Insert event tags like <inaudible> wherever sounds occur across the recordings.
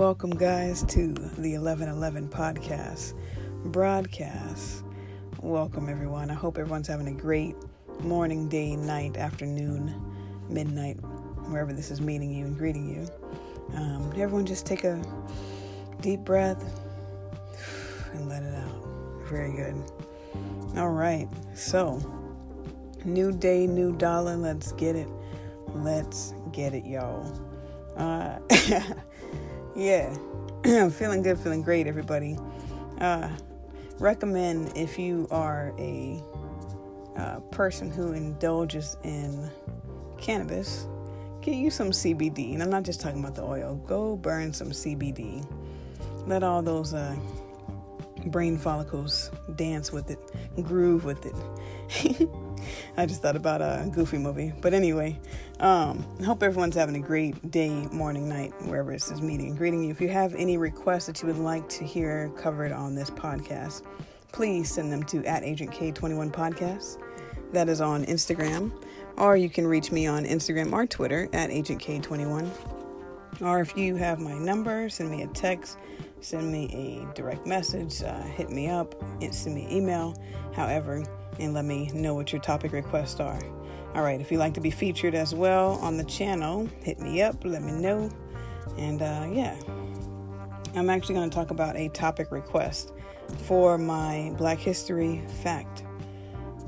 Welcome, guys, to the 1111 podcast broadcast. Welcome, everyone. I hope everyone's having a great morning, day, night, afternoon, midnight, wherever this is meeting you and greeting you. Um, everyone, just take a deep breath and let it out. Very good. All right, so new day, new dollar. Let's get it. Let's get it, y'all. Uh, <laughs> yeah, I'm <clears throat> feeling good, feeling great, everybody. Uh, recommend if you are a uh, person who indulges in cannabis, get you some CBD. And I'm not just talking about the oil. Go burn some CBD. Let all those uh, brain follicles dance with it, groove with it. <laughs> I just thought about a goofy movie. But anyway, um, hope everyone's having a great day, morning, night, wherever this is meeting. Greeting you. If you have any requests that you would like to hear covered on this podcast, please send them to at Agent K21 Podcast. That is on Instagram. Or you can reach me on Instagram or Twitter at Agent K21. Or if you have my number, send me a text, send me a direct message, uh, hit me up, send me email. However, and let me know what your topic requests are. All right, if you'd like to be featured as well on the channel, hit me up, let me know. And uh, yeah, I'm actually going to talk about a topic request for my Black History fact.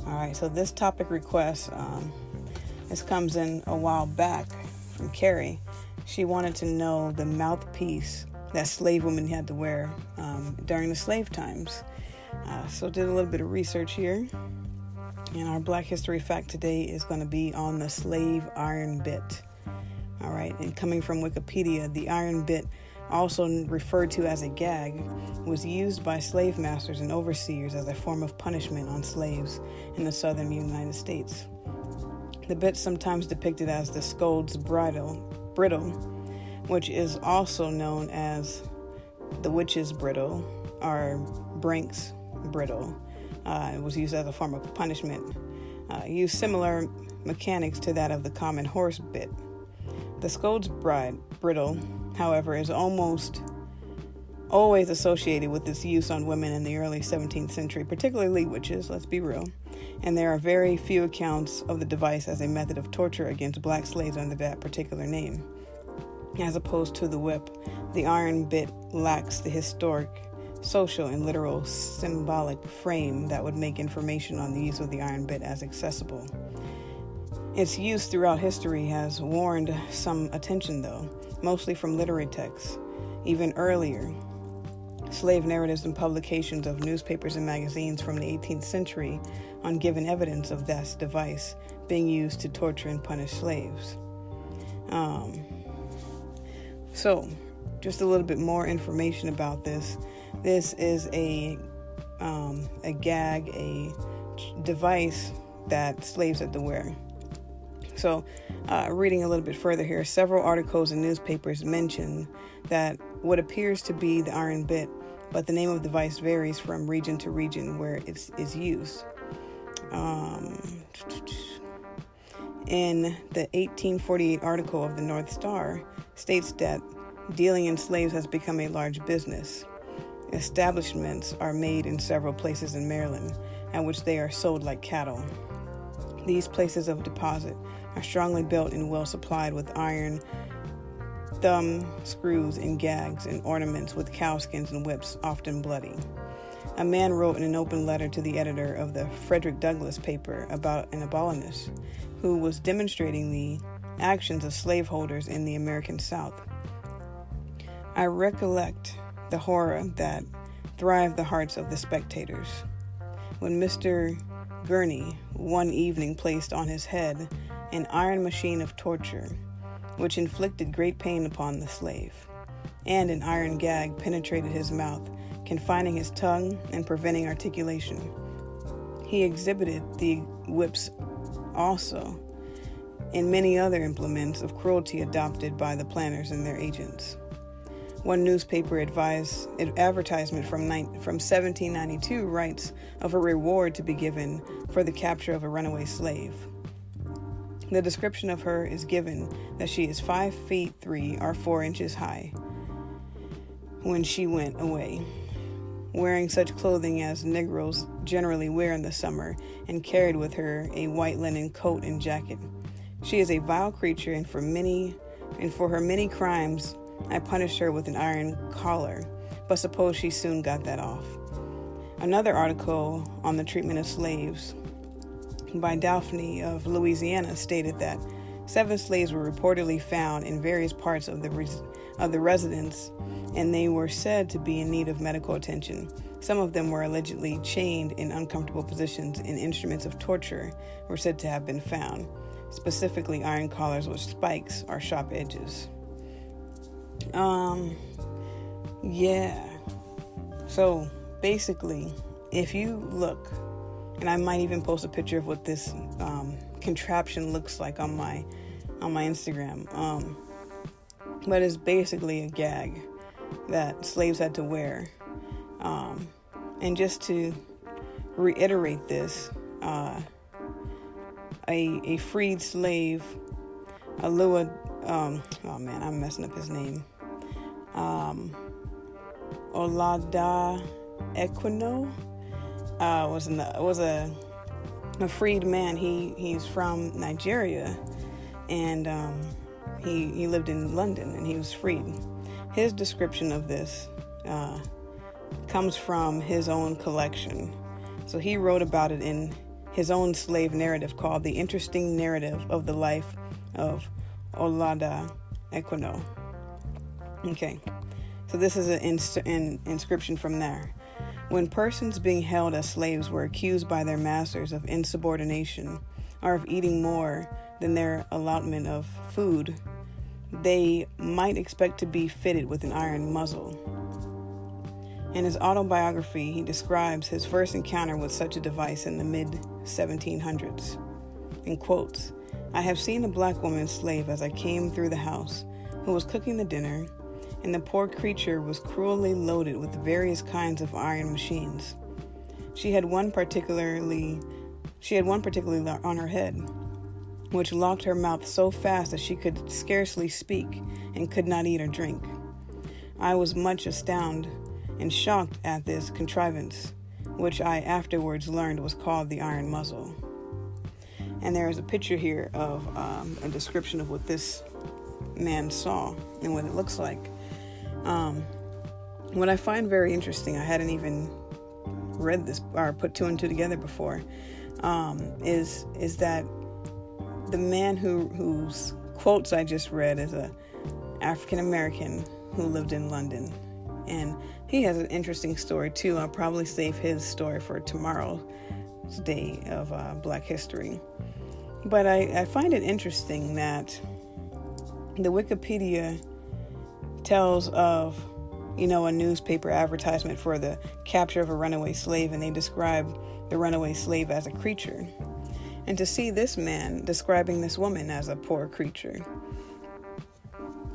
All right, so this topic request, um, this comes in a while back from Carrie. She wanted to know the mouthpiece that slave women had to wear um, during the slave times. Uh, so did a little bit of research here. And our Black History fact today is going to be on the slave iron bit. All right, and coming from Wikipedia, the iron bit, also referred to as a gag, was used by slave masters and overseers as a form of punishment on slaves in the southern United States. The bit sometimes depicted as the scold's bridle, brittle, which is also known as the witch's brittle or Brink's brittle uh, it was used as a form of punishment. Uh, used similar mechanics to that of the common horse bit. The scold's bride, brittle, however, is almost always associated with its use on women in the early 17th century, particularly witches, let's be real. And there are very few accounts of the device as a method of torture against black slaves under that particular name. As opposed to the whip, the iron bit lacks the historic social and literal symbolic frame that would make information on the use of the iron bit as accessible. Its use throughout history has warranted some attention, though, mostly from literary texts. Even earlier, slave narratives and publications of newspapers and magazines from the 18th century on given evidence of this device being used to torture and punish slaves. Um, so, just a little bit more information about this. This is a um, a gag, a device that slaves had to wear. So, uh, reading a little bit further here, several articles and newspapers mention that what appears to be the iron bit, but the name of the device varies from region to region where it is used. Um, in the 1848 article of the North Star, states that dealing in slaves has become a large business. Establishments are made in several places in Maryland, at which they are sold like cattle. These places of deposit are strongly built and well supplied with iron thumb screws and gags and ornaments with cowskins and whips, often bloody. A man wrote in an open letter to the editor of the Frederick Douglass paper about an abolitionist who was demonstrating the actions of slaveholders in the American South. I recollect the horror that thrived the hearts of the spectators. When Mr. Gurney one evening placed on his head an iron machine of torture, which inflicted great pain upon the slave, and an iron gag penetrated his mouth, confining his tongue and preventing articulation. He exhibited the whips also, and many other implements of cruelty adopted by the planters and their agents. One newspaper advised, advertisement from, from 1792 writes of a reward to be given for the capture of a runaway slave. The description of her is given that she is five feet three or four inches high, when she went away, wearing such clothing as Negroes generally wear in the summer, and carried with her a white linen coat and jacket. She is a vile creature, and for many and for her many crimes I punished her with an iron collar, but suppose she soon got that off. Another article on the treatment of slaves by Daphne of Louisiana stated that seven slaves were reportedly found in various parts of the res- of the residence, and they were said to be in need of medical attention. Some of them were allegedly chained in uncomfortable positions, and instruments of torture were said to have been found, specifically iron collars with spikes or sharp edges. Um, yeah. So basically, if you look, and I might even post a picture of what this um, contraption looks like on my on my Instagram. Um, but it's basically a gag that slaves had to wear. Um, and just to reiterate this, uh, a a freed slave, Alua, um, oh man, I'm messing up his name. Um, Olaudah Equiano uh, was was a a freed man. He he's from Nigeria, and um, he he lived in London, and he was freed. His description of this uh, comes from his own collection. So he wrote about it in his own slave narrative called "The Interesting Narrative of the Life of Olaudah Equiano." Okay, so this is an, ins- inscription from there. When persons being held as slaves were accused by their masters of insubordination or of eating more than their allotment of food, they might expect to be fitted with an iron muzzle. In his autobiography, he describes his first encounter with such a device in the mid 1700s. In quotes, I have seen a black woman slave as I came through the house who was cooking the dinner and the poor creature was cruelly loaded with various kinds of iron machines. She had one particularly she had one particularly on her head, which locked her mouth so fast that she could scarcely speak and could not eat or drink. I was much astounded and shocked at this contrivance, which I afterwards learned was called the iron muzzle. And there is a picture here of um, a description of what this man saw and what it looks like. Um, what I find very interesting, I hadn't even read this or put two and two together before, um, is is that the man who whose quotes I just read is a African American who lived in London, and he has an interesting story too. I'll probably save his story for tomorrow's day of uh, Black History. But I, I find it interesting that the Wikipedia tells of, you know, a newspaper advertisement for the capture of a runaway slave, and they describe the runaway slave as a creature. And to see this man describing this woman as a poor creature,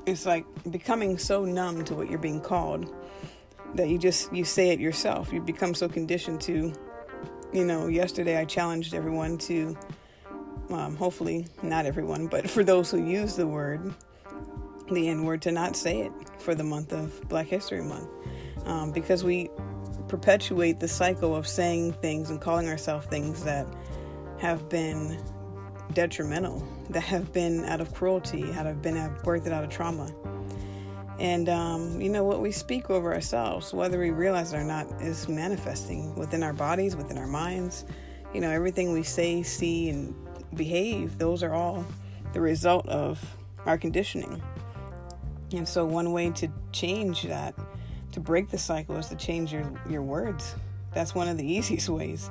it's like becoming so numb to what you're being called that you just you say it yourself. You become so conditioned to, you know. Yesterday I challenged everyone to, um, hopefully not everyone, but for those who use the word, the N word to not say it for the month of Black History Month um, because we perpetuate the cycle of saying things and calling ourselves things that have been detrimental, that have been out of cruelty, that have been birthed out of trauma. And, um, you know, what we speak over ourselves, whether we realize it or not, is manifesting within our bodies, within our minds. You know, everything we say, see, and behave, those are all the result of our conditioning. And so, one way to change that, to break the cycle, is to change your, your words. That's one of the <laughs> easiest ways.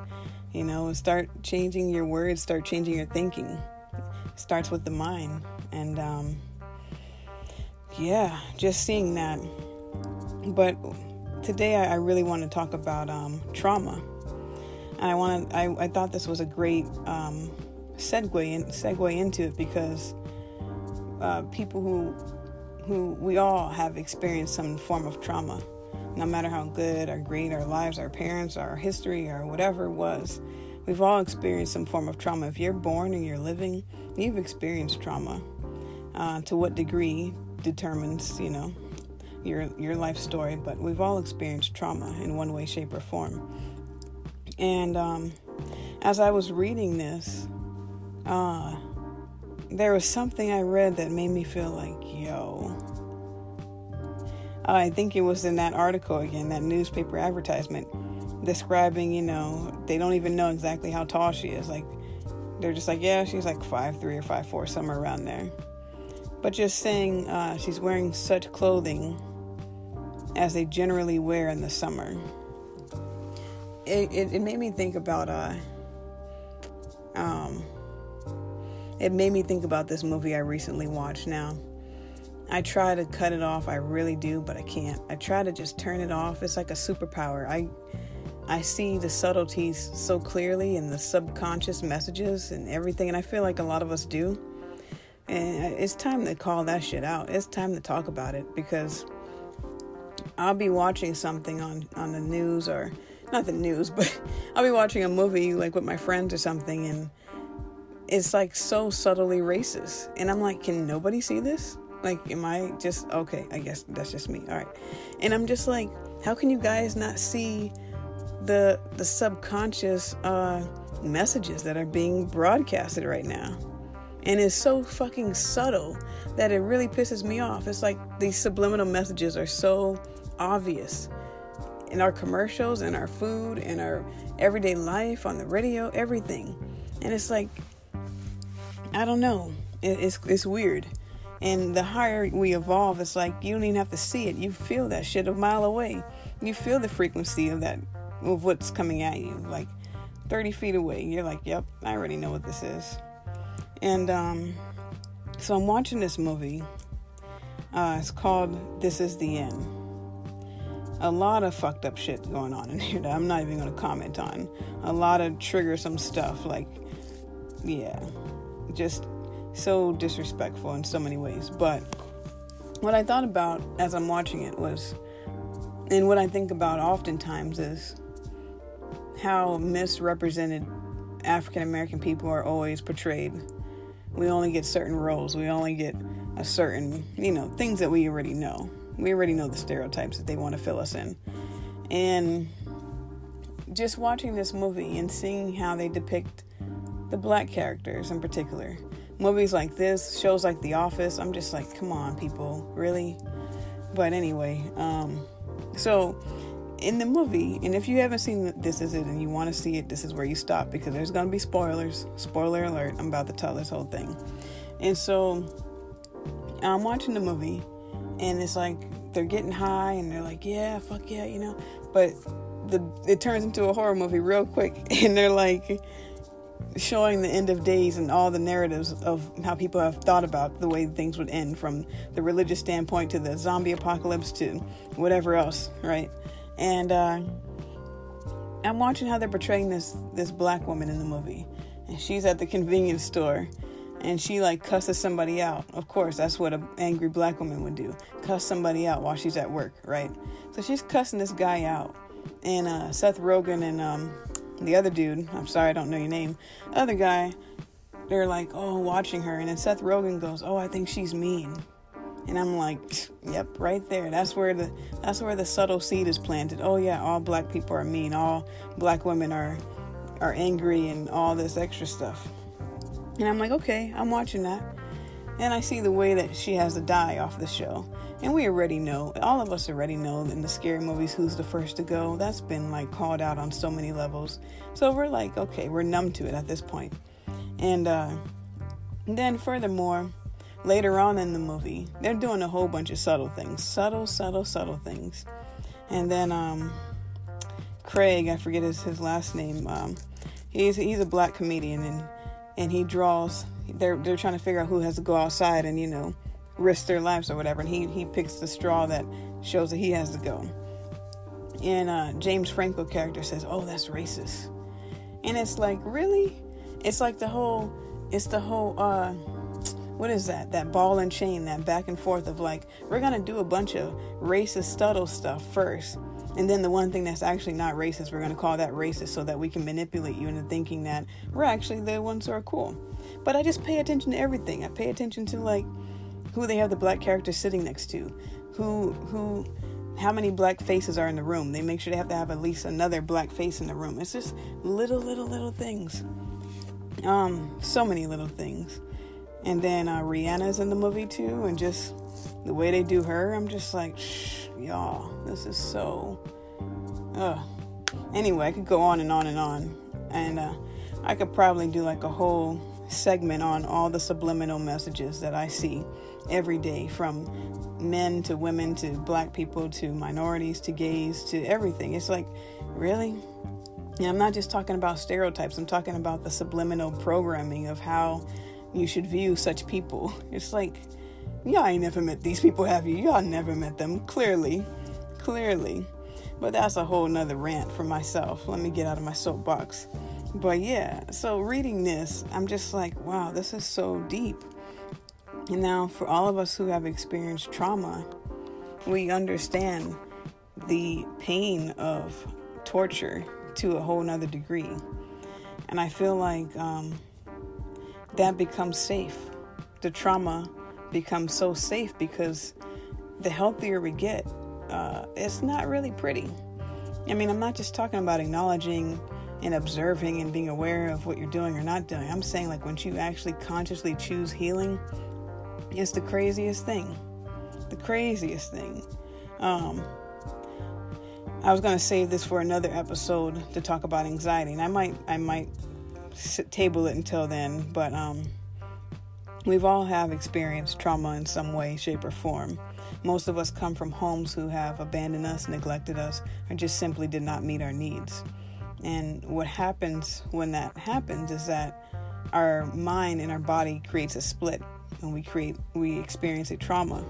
You know, start changing your words, start changing your thinking. It starts with the mind. And um, yeah, just seeing that. But today I, I really want to talk about um, trauma. And I want I, I thought this was a great um, segue, in, segue into it because uh, people who who we all have experienced some form of trauma, no matter how good or great our lives, our parents, our history, or whatever it was. We've all experienced some form of trauma. If you're born and you're living, you've experienced trauma. Uh, to what degree determines, you know, your your life story, but we've all experienced trauma in one way, shape, or form. And um, as I was reading this, uh, there was something I read that made me feel like, yo. I think it was in that article again, that newspaper advertisement describing, you know, they don't even know exactly how tall she is. Like, they're just like, yeah, she's like five three or five four, somewhere around there. But just saying uh, she's wearing such clothing as they generally wear in the summer. It, it, it made me think about uh, um, it made me think about this movie I recently watched. Now, I try to cut it off, I really do, but I can't. I try to just turn it off. It's like a superpower. I I see the subtleties so clearly and the subconscious messages and everything, and I feel like a lot of us do. And it's time to call that shit out. It's time to talk about it because I'll be watching something on on the news or not the news, <laughs> but I'll be watching a movie like with my friends or something, and it's like so subtly racist. And I'm like, can nobody see this? Like, am I just okay? I guess that's just me. All right. And I'm just like, how can you guys not see the the subconscious uh, messages that are being broadcasted right now? And it's so fucking subtle that it really pisses me off. It's like these subliminal messages are so obvious in our commercials, in our food, in our everyday life, on the radio, everything. And it's like, I don't know. it's it's weird. And the higher we evolve, it's like you don't even have to see it. You feel that shit a mile away. You feel the frequency of that of what's coming at you, like 30 feet away. You're like, yep, I already know what this is. And um, so I'm watching this movie. Uh, it's called This Is the End a lot of fucked up shit going on in <laughs> here that I'm not even going to comment on. A lot of triggersome stuff, like, yeah, just so disrespectful in so many ways. But what I thought about as I'm watching it was, and what I think about oftentimes is how misrepresented African American people are always portrayed. We only get certain roles, we only get a certain, you know, things that we already know. We already know the stereotypes that they want to fill us in. And just watching this movie and seeing how they depict the black characters in particular. Movies like this, shows like The Office, I'm just like, come on, people, really? But anyway, um, so in the movie, and if you haven't seen This Is It and you want to see it, this is where you stop because there's going to be spoilers. Spoiler alert, I'm about to tell this whole thing. And so I'm watching the movie and it's like they're getting high and they're like, yeah, fuck yeah, you know. But the it turns into a horror movie real quick, <laughs> and they're like showing the end of days and all the narratives of how people have thought about the way things would end from the religious standpoint to the zombie apocalypse to whatever else, right? And uh, I'm watching how they're portraying this this black woman in the movie, and she's at the convenience store and she like cusses somebody out. Of course, that's what an angry black woman would do. Cuss somebody out while she's at work, right? So she's cussing this guy out. And uh, Seth Rogen and um, the other dude, I'm sorry I don't know your name, other guy, they're like, oh, watching her. And then Seth Rogen goes, oh, I think she's mean. And I'm like, <sniffs> yep, right there. That's where the that's where the subtle seed is planted. Oh yeah, all black people are mean. All black women are are angry and all this extra stuff. And I'm like, okay, I'm watching that. And I see the way that she has to die off the show. And we already know, all of us already know in the scary movies who's the first to go. That's been like called out on so many levels. So we're like, okay, we're numb to it at this point. And uh, then, furthermore, later on in the movie, they're doing a whole bunch of subtle things. Subtle, subtle, subtle things. And then, um, Craig, I forget his, his last name, um, he's, he's a black comedian and and he draws they're they're trying to figure out who has to go outside and you know risk their lives or whatever and he he picks the straw that shows that he has to go and uh, james franco character says oh that's racist and it's like really it's like the whole it's the whole uh what is that that ball and chain that back and forth of like we're gonna do a bunch of racist subtle stuff first and then the one thing that's actually not racist, we're to call that racist so that we can manipulate you into thinking that we're actually the ones who are cool. But I just pay attention to everything. I pay attention to like who they have the black character sitting next to. who who how many black faces are in the room. They make sure they have to have at least another black face in the room. It's just little, little, little things. Um, so many little things. And then uh, Rihanna's in the movie too, and just the way they do her, I'm just like, shh, y'all, this is so. Ugh. Anyway, I could go on and on and on, and uh, I could probably do like a whole segment on all the subliminal messages that I see every day from men to women to black people to minorities to gays to everything. It's like, really? I'm not just talking about stereotypes, I'm talking about the subliminal programming of how you should view such people. <laughs> It's like, y'all ain't never met these people, have you? Y'all never met them, clearly. Clearly. But that's a whole nother rant for myself. Let me get out of my soapbox. But yeah, so reading this, I'm just like, wow, this is so deep. And now, for all of us who have experienced trauma, we understand the pain of torture to a whole nother degree. And I feel like um, that becomes safe. The trauma becomes so safe because the healthier we get, uh, it's not really pretty. I mean, I'm not just talking about acknowledging and observing and being aware of what you're doing or not doing. I'm saying, like, once you actually consciously choose healing, it's the craziest thing. The craziest thing. Um, I was gonna save this for another episode to talk about anxiety, and I might I might table it until then. But um, we've all have experienced trauma in some way, shape, or form. Most of us come from homes who have abandoned us, neglected us, or just simply did not meet our needs. And what happens when that happens is that our mind and our body creates a split and we create we experience a trauma.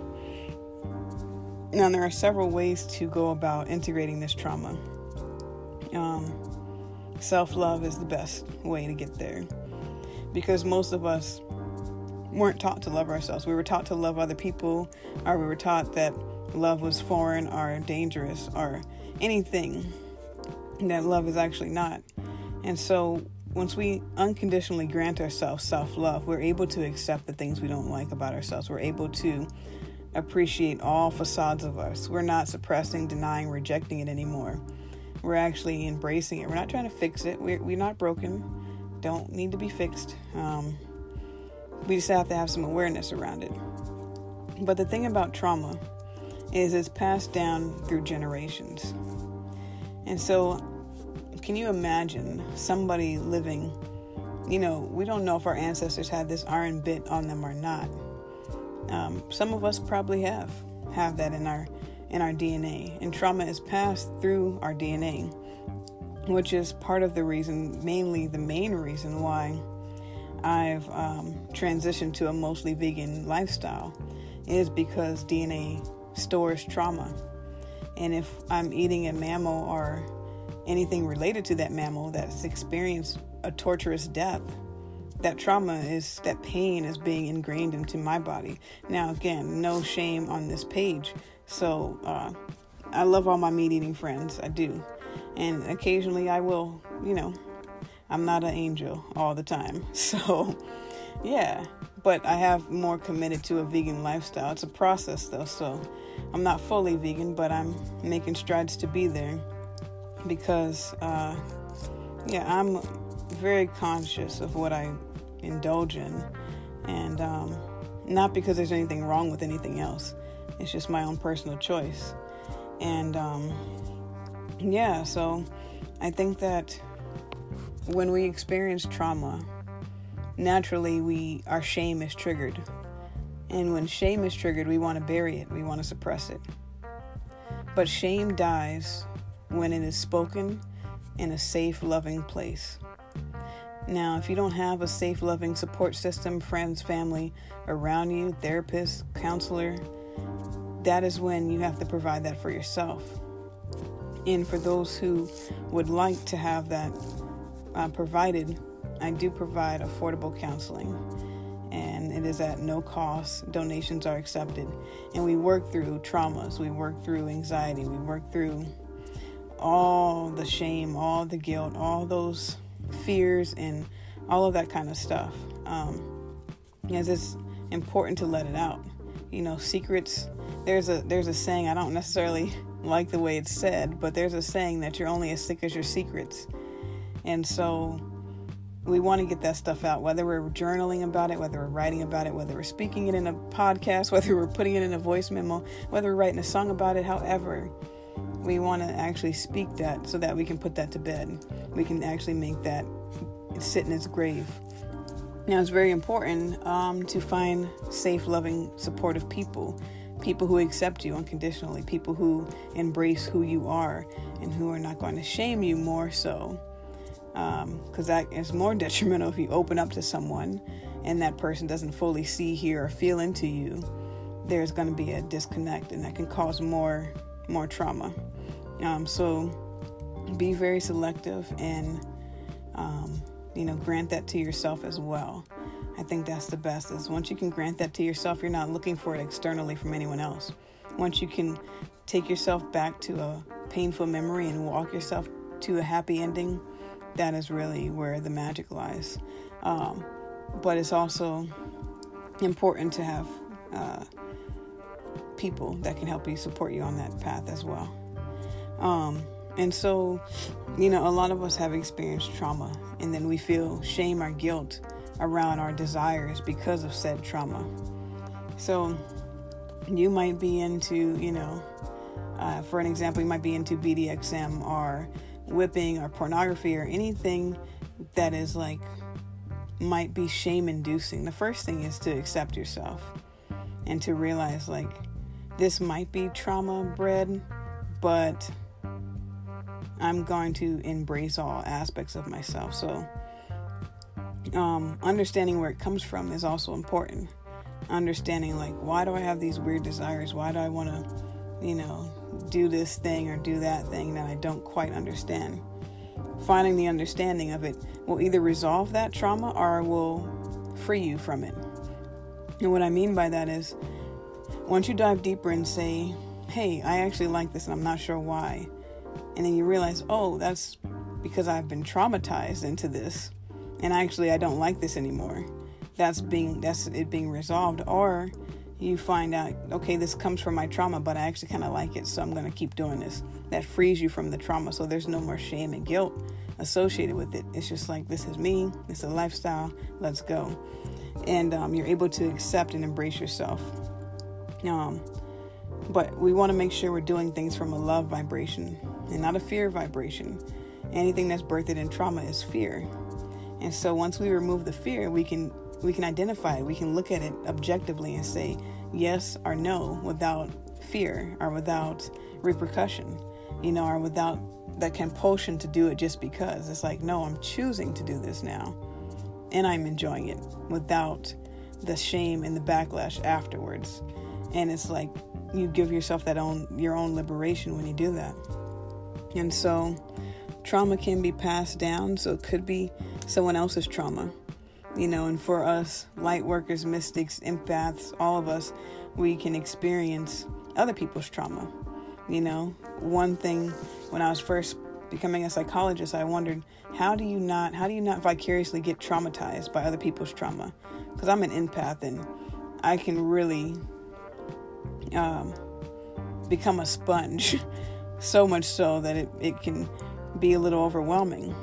Now there are several ways to go about integrating this trauma. Um, self-love is the best way to get there because most of us weren't taught to love ourselves. We were taught to love other people, or we were taught that love was foreign or dangerous or anything that love is actually not. And so once we unconditionally grant ourselves self love, we're able to accept the things we don't like about ourselves. We're able to appreciate all facades of us. We're not suppressing, denying, rejecting it anymore. We're actually embracing it. We're not trying to fix it. We're, we're not broken, don't need to be fixed. Um, we just have to have some awareness around it. But the thing about trauma is it's passed down through generations. And so can you imagine somebody living? You know, we don't know if our ancestors had this iron bit on them or not. Um, some of us probably have have that in our in our DNA, and trauma is passed through our DNA, which is part of the reason, mainly the main reason why I've um, transitioned to a mostly vegan lifestyle, is because DNA stores trauma, and if I'm eating a mammal or anything related to that mammal that's experienced a torturous death that trauma is that pain is being ingrained into my body. Now again no shame on this page. So uh, i love all my meat eating friends. I do. And occasionally i will you know i'm not an angel all the time. <laughs> So yeah. But i have more committed to a vegan lifestyle. It's a process though. So i'm not fully vegan but i'm making strides to be there because, uh, yeah, I'm very conscious of what I indulge in, and um, not because there's anything wrong with anything else. It's just my own personal choice, and um, yeah, so I think that when we experience trauma, naturally we our shame is triggered, and when shame is triggered, we want to bury it, we want to suppress it. But shame dies when it is spoken in a safe, loving place. Now, if you don't have a safe, loving support system, friends, family around you, therapist, counselor, that is when you have to provide that for yourself. And for those who would like to have that uh, provided, I do provide affordable counseling. And it is at no cost. Donations are accepted. And we work through traumas, we work through anxiety, we work through all the shame, all the guilt, all those fears, and all of that kind of stuff. Um, as it's important to let it out. you know, secrets. There's a there's a saying I don't necessarily like the way it's said, but there's a saying that you're only as sick as your secrets. And so we want to get that stuff out, whether we're journaling about it, whether we're writing about it, whether we're speaking it in a podcast, <laughs> whether we're putting it in a voice memo, whether we're writing a song about it, however, we want to actually speak that so that we can put that to bed. We can actually make that sit in its grave. Now, it's very important um, to find safe, loving, supportive people people who accept you unconditionally, people who embrace who you are, and who are not going to shame you more so. Because um, that is more <laughs> detrimental if you open up to someone and that person doesn't fully see, hear, or feel into you. There's going to be a disconnect, and that can cause more more trauma. Um, so be very selective and um, you know grant that to yourself as well. I think that's the best is once you can grant that to yourself, you're not looking for it externally from anyone else. Once you can take yourself back to a painful memory and walk yourself to a happy ending, that is really where the magic lies. Um, but it's also important to have uh, people that can help you support you on that path as well. Um, and so, you know, a lot of us have experienced trauma, and then we feel shame or guilt around our desires because of said trauma. So you might be into, you know, uh, for an example, you might be into BDSM or whipping or pornography or anything that is like might be shame inducing. The first thing is to accept yourself and to realize like this might be trauma bred, but I'm going to embrace all aspects of myself. So um, understanding where it comes from is also important. Understanding, like, why do I have these weird desires? Why do I want to, you know, do this thing or do that thing that I don't quite understand? Finding the understanding of it will either resolve that trauma or will free you from it. And what I mean by that is, once you dive deeper and say, hey, I actually like this and I'm not sure why, and then you realize, oh, that's because I've been traumatized into this and actually I don't like this anymore. That's being that's it being resolved or you find out okay this comes from my trauma but I actually kind of like it so I'm going to keep doing this. That frees you from the trauma so there's no more shame and guilt associated with it. It's just like this is me, it's a lifestyle, let's go. And um, you're able to accept and embrace yourself. Um, but we want to make sure we're doing things from a love vibration and not a fear vibration. Anything that's birthed in trauma is fear. And so once we remove the fear, we can we can identify it. We can look at it objectively and say yes or no without fear or without repercussion, you know, or without that compulsion to do it just because. It's like, no, I'm choosing to do this now. And I'm enjoying it without the shame and the backlash afterwards. And it's like you give yourself that own your own liberation when you do that. And so trauma can be passed down, so it could be someone else's trauma. You know, and for us, light workers, mystics, empaths, all of us, we can experience other people's trauma. You know, one thing when I was first becoming a psychologist, I wondered how do you not how do you not vicariously get traumatized by other people's trauma? Because I'm an empath and I can really um, become a sponge, <laughs> so much so that it, it can be a little overwhelming.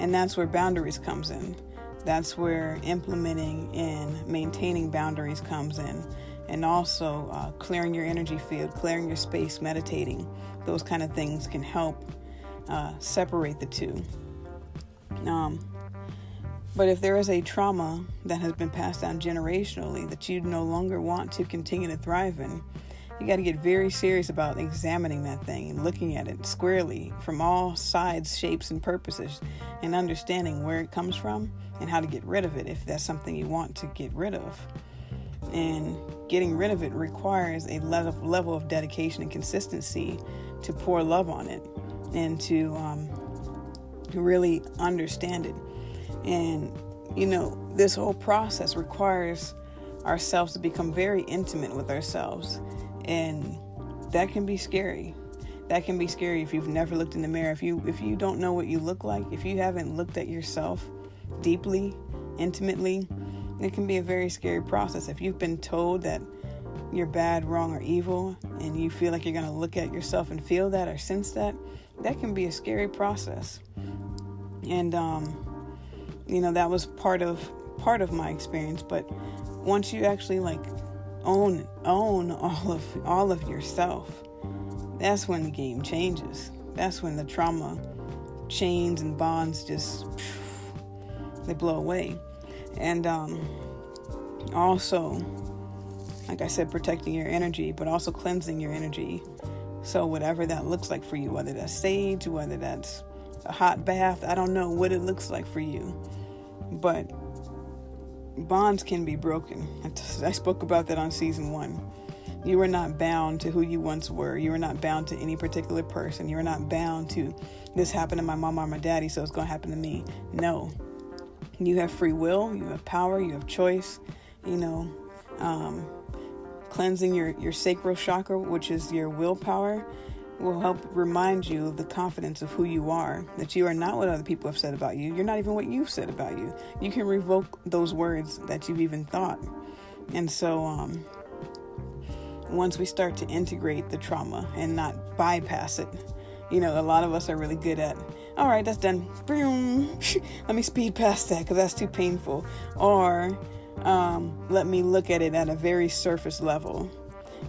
And that's where boundaries comes in. That's where implementing and maintaining boundaries comes in. And also uh, clearing your energy field, clearing your space, meditating. Those kind of things can help uh, separate the two. Um, but if there is a trauma that has been passed down generationally that you no longer want to continue to thrive in, you got to get very serious about examining that thing and looking at it squarely from all sides, shapes, and purposes, and understanding where it comes from and how to get rid of it if that's something you want to get rid of. And getting rid of it requires a level of dedication and consistency to pour love on it and to um, really understand it. And, you know, this whole process requires ourselves to become very intimate with ourselves and that can be scary that can be scary if you've never looked in the mirror if you if you don't know what you look like if you haven't looked at yourself deeply intimately it can be a very scary process if you've been told that you're bad, wrong, or evil, and you feel like you're going to look at yourself and feel that or sense that, that can be a scary process. And um, you know that was part of part of my experience. But once you actually like own own all of all of yourself, that's when the game changes. That's when the trauma chains and bonds just they blow away. And um, also, like I said, protecting your energy, but also cleansing your energy. So, whatever that looks like for you, whether that's sage, whether that's a hot bath, I don't know what it looks like for you. But bonds can be broken. I spoke about that on season one. You are not bound to who you once were. You are not bound to any particular person. You are not bound to this happened to my mom or my daddy, so it's going to happen to me. No. You have free will, you have power, you have choice. You know, um, cleansing your, your sacral chakra, which is your willpower, will help remind you of the confidence of who you are, that you are not what other people have said about you. You're not even what you've said about you. You can revoke those words that you've even thought. And so, um, once we start to integrate the trauma and not bypass it, you know, a lot of us are really good at, all right, that's done. <laughs> let me speed past that because that's too painful. Or um, let me look at it at a very surface level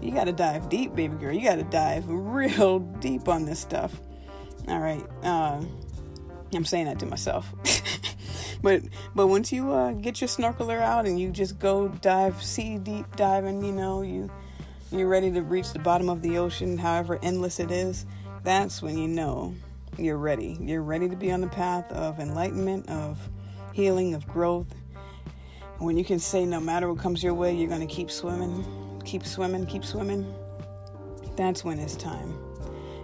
you got to dive deep, baby girl. You got to dive real <laughs> deep on this stuff. All right. Uh, I'm saying that to myself. <laughs> but but once you uh, get your snorkeler out and you just go dive, sea deep diving, you know, you you're ready to reach the bottom of the ocean, however endless it is. That's when you know you're ready. You're ready to be on the path of enlightenment, of healing, of growth. When you can say, no matter what comes your way, you're going to keep swimming keep swimming, keep swimming, that's when it's time.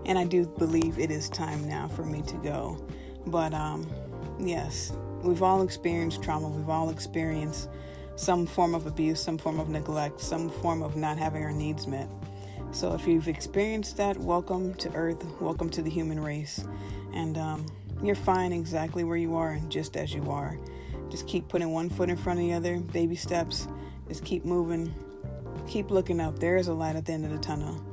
And I do believe it is time now for me to go. But um, yes, we've all experienced trauma. We've all experienced some form of abuse, some form of neglect, some form of not having our needs met. So if you've experienced that, welcome to Earth, welcome to the human race. And um, you're fine exactly where you are and just as you are. Just keep putting one foot in front of the other, baby steps. Just keep moving, keep looking up. There is a light at the end of the tunnel.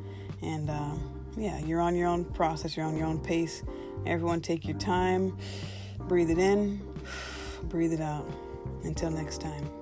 And uh, yeah, you're on your own process, you're on your own pace. Everyone, take your time, breathe it in, <sighs> breathe it out. Until next time.